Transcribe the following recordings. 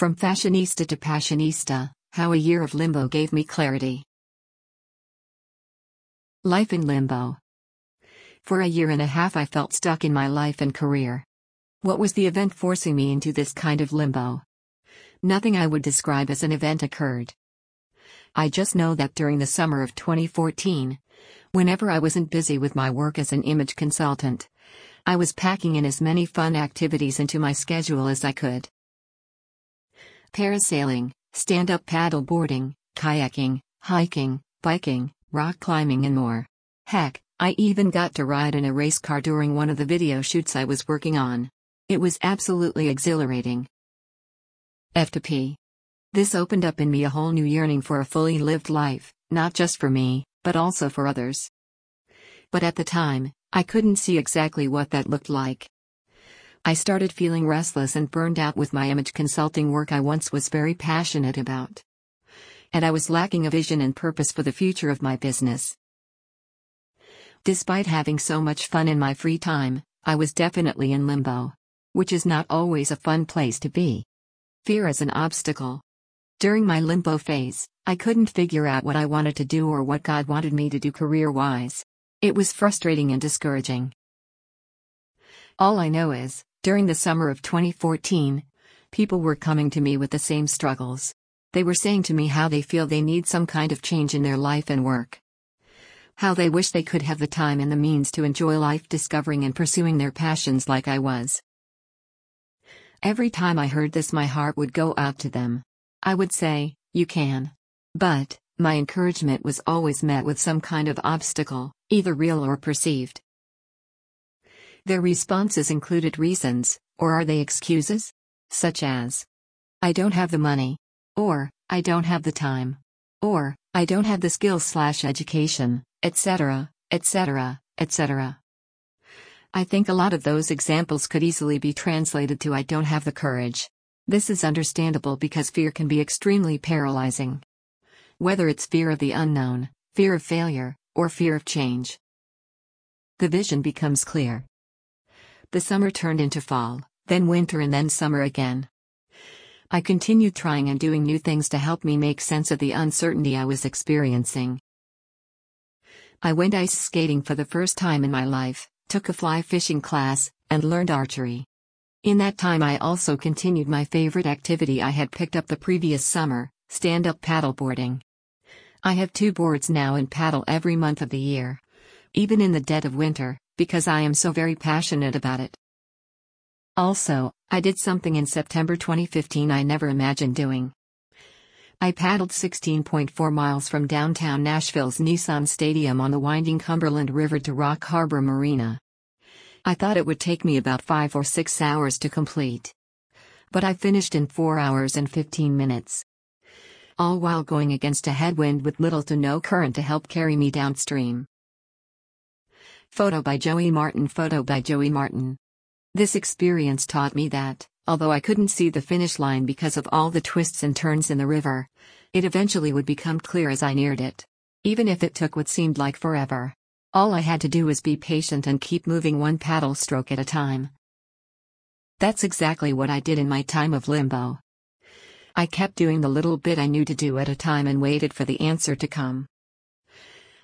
From fashionista to passionista, how a year of limbo gave me clarity. Life in limbo. For a year and a half, I felt stuck in my life and career. What was the event forcing me into this kind of limbo? Nothing I would describe as an event occurred. I just know that during the summer of 2014, whenever I wasn't busy with my work as an image consultant, I was packing in as many fun activities into my schedule as I could parasailing, stand up paddle boarding, kayaking, hiking, biking, rock climbing, and more. Heck, I even got to ride in a race car during one of the video shoots I was working on. It was absolutely exhilarating. F to P. This opened up in me a whole new yearning for a fully lived life, not just for me, but also for others. But at the time, I couldn't see exactly what that looked like. I started feeling restless and burned out with my image consulting work I once was very passionate about. And I was lacking a vision and purpose for the future of my business. Despite having so much fun in my free time, I was definitely in limbo. Which is not always a fun place to be. Fear is an obstacle. During my limbo phase, I couldn't figure out what I wanted to do or what God wanted me to do career wise. It was frustrating and discouraging. All I know is, during the summer of 2014, people were coming to me with the same struggles. They were saying to me how they feel they need some kind of change in their life and work. How they wish they could have the time and the means to enjoy life discovering and pursuing their passions like I was. Every time I heard this, my heart would go out to them. I would say, You can. But, my encouragement was always met with some kind of obstacle, either real or perceived. Their responses included reasons, or are they excuses? Such as, I don't have the money. Or, I don't have the time. Or, I don't have the skills slash education, etc., etc., etc. I think a lot of those examples could easily be translated to I don't have the courage. This is understandable because fear can be extremely paralyzing. Whether it's fear of the unknown, fear of failure, or fear of change. The vision becomes clear. The summer turned into fall, then winter, and then summer again. I continued trying and doing new things to help me make sense of the uncertainty I was experiencing. I went ice skating for the first time in my life, took a fly fishing class, and learned archery. In that time, I also continued my favorite activity I had picked up the previous summer stand up paddleboarding. I have two boards now and paddle every month of the year. Even in the dead of winter, because I am so very passionate about it. Also, I did something in September 2015 I never imagined doing. I paddled 16.4 miles from downtown Nashville's Nissan Stadium on the winding Cumberland River to Rock Harbor Marina. I thought it would take me about 5 or 6 hours to complete. But I finished in 4 hours and 15 minutes. All while going against a headwind with little to no current to help carry me downstream. Photo by Joey Martin Photo by Joey Martin. This experience taught me that, although I couldn't see the finish line because of all the twists and turns in the river, it eventually would become clear as I neared it. Even if it took what seemed like forever. All I had to do was be patient and keep moving one paddle stroke at a time. That's exactly what I did in my time of limbo. I kept doing the little bit I knew to do at a time and waited for the answer to come.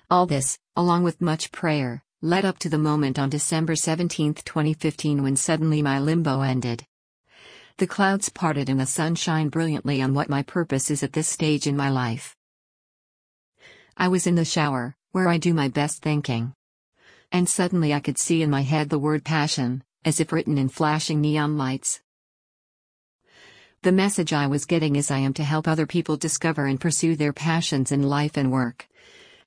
All this, along with much prayer, led up to the moment on December 17, 2015, when suddenly my limbo ended. The clouds parted and the sun shined brilliantly on what my purpose is at this stage in my life. I was in the shower, where I do my best thinking. And suddenly I could see in my head the word passion, as if written in flashing neon lights. The message I was getting is I am to help other people discover and pursue their passions in life and work.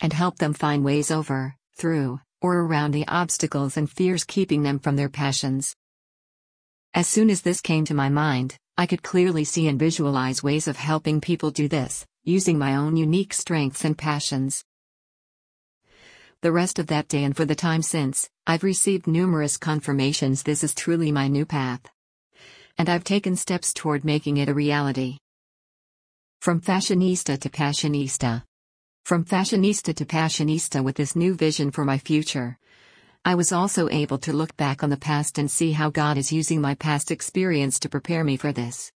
And help them find ways over, through, or around the obstacles and fears keeping them from their passions. As soon as this came to my mind, I could clearly see and visualize ways of helping people do this, using my own unique strengths and passions. The rest of that day and for the time since, I've received numerous confirmations this is truly my new path. And I've taken steps toward making it a reality. From fashionista to passionista. From fashionista to passionista with this new vision for my future. I was also able to look back on the past and see how God is using my past experience to prepare me for this.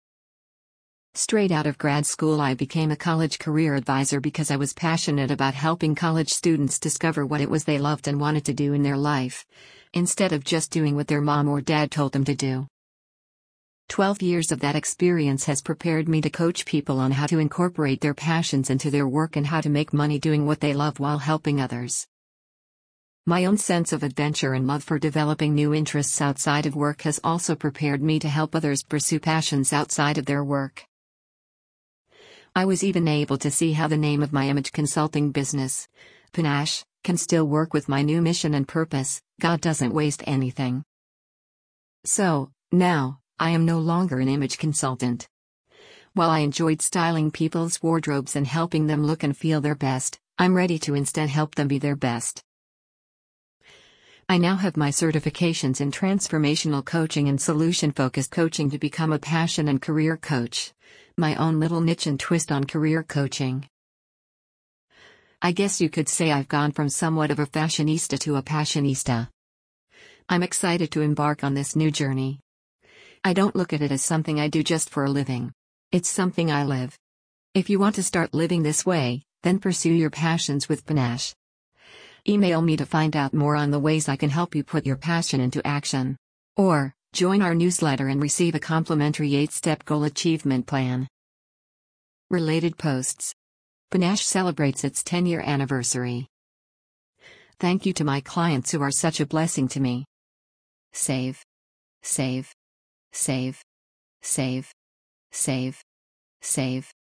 Straight out of grad school, I became a college career advisor because I was passionate about helping college students discover what it was they loved and wanted to do in their life, instead of just doing what their mom or dad told them to do. 12 years of that experience has prepared me to coach people on how to incorporate their passions into their work and how to make money doing what they love while helping others. My own sense of adventure and love for developing new interests outside of work has also prepared me to help others pursue passions outside of their work. I was even able to see how the name of my image consulting business, paNASH, can still work with my new mission and purpose God doesn't waste anything. So, now, I am no longer an image consultant. While I enjoyed styling people's wardrobes and helping them look and feel their best, I'm ready to instead help them be their best. I now have my certifications in transformational coaching and solution focused coaching to become a passion and career coach my own little niche and twist on career coaching. I guess you could say I've gone from somewhat of a fashionista to a passionista. I'm excited to embark on this new journey. I don't look at it as something I do just for a living. It's something I live. If you want to start living this way, then pursue your passions with panache. Email me to find out more on the ways I can help you put your passion into action. Or, Join our newsletter and receive a complimentary 8 step goal achievement plan. Related posts paNASH celebrates its 10 year anniversary. Thank you to my clients who are such a blessing to me. Save. Save. Save. Save. Save. Save.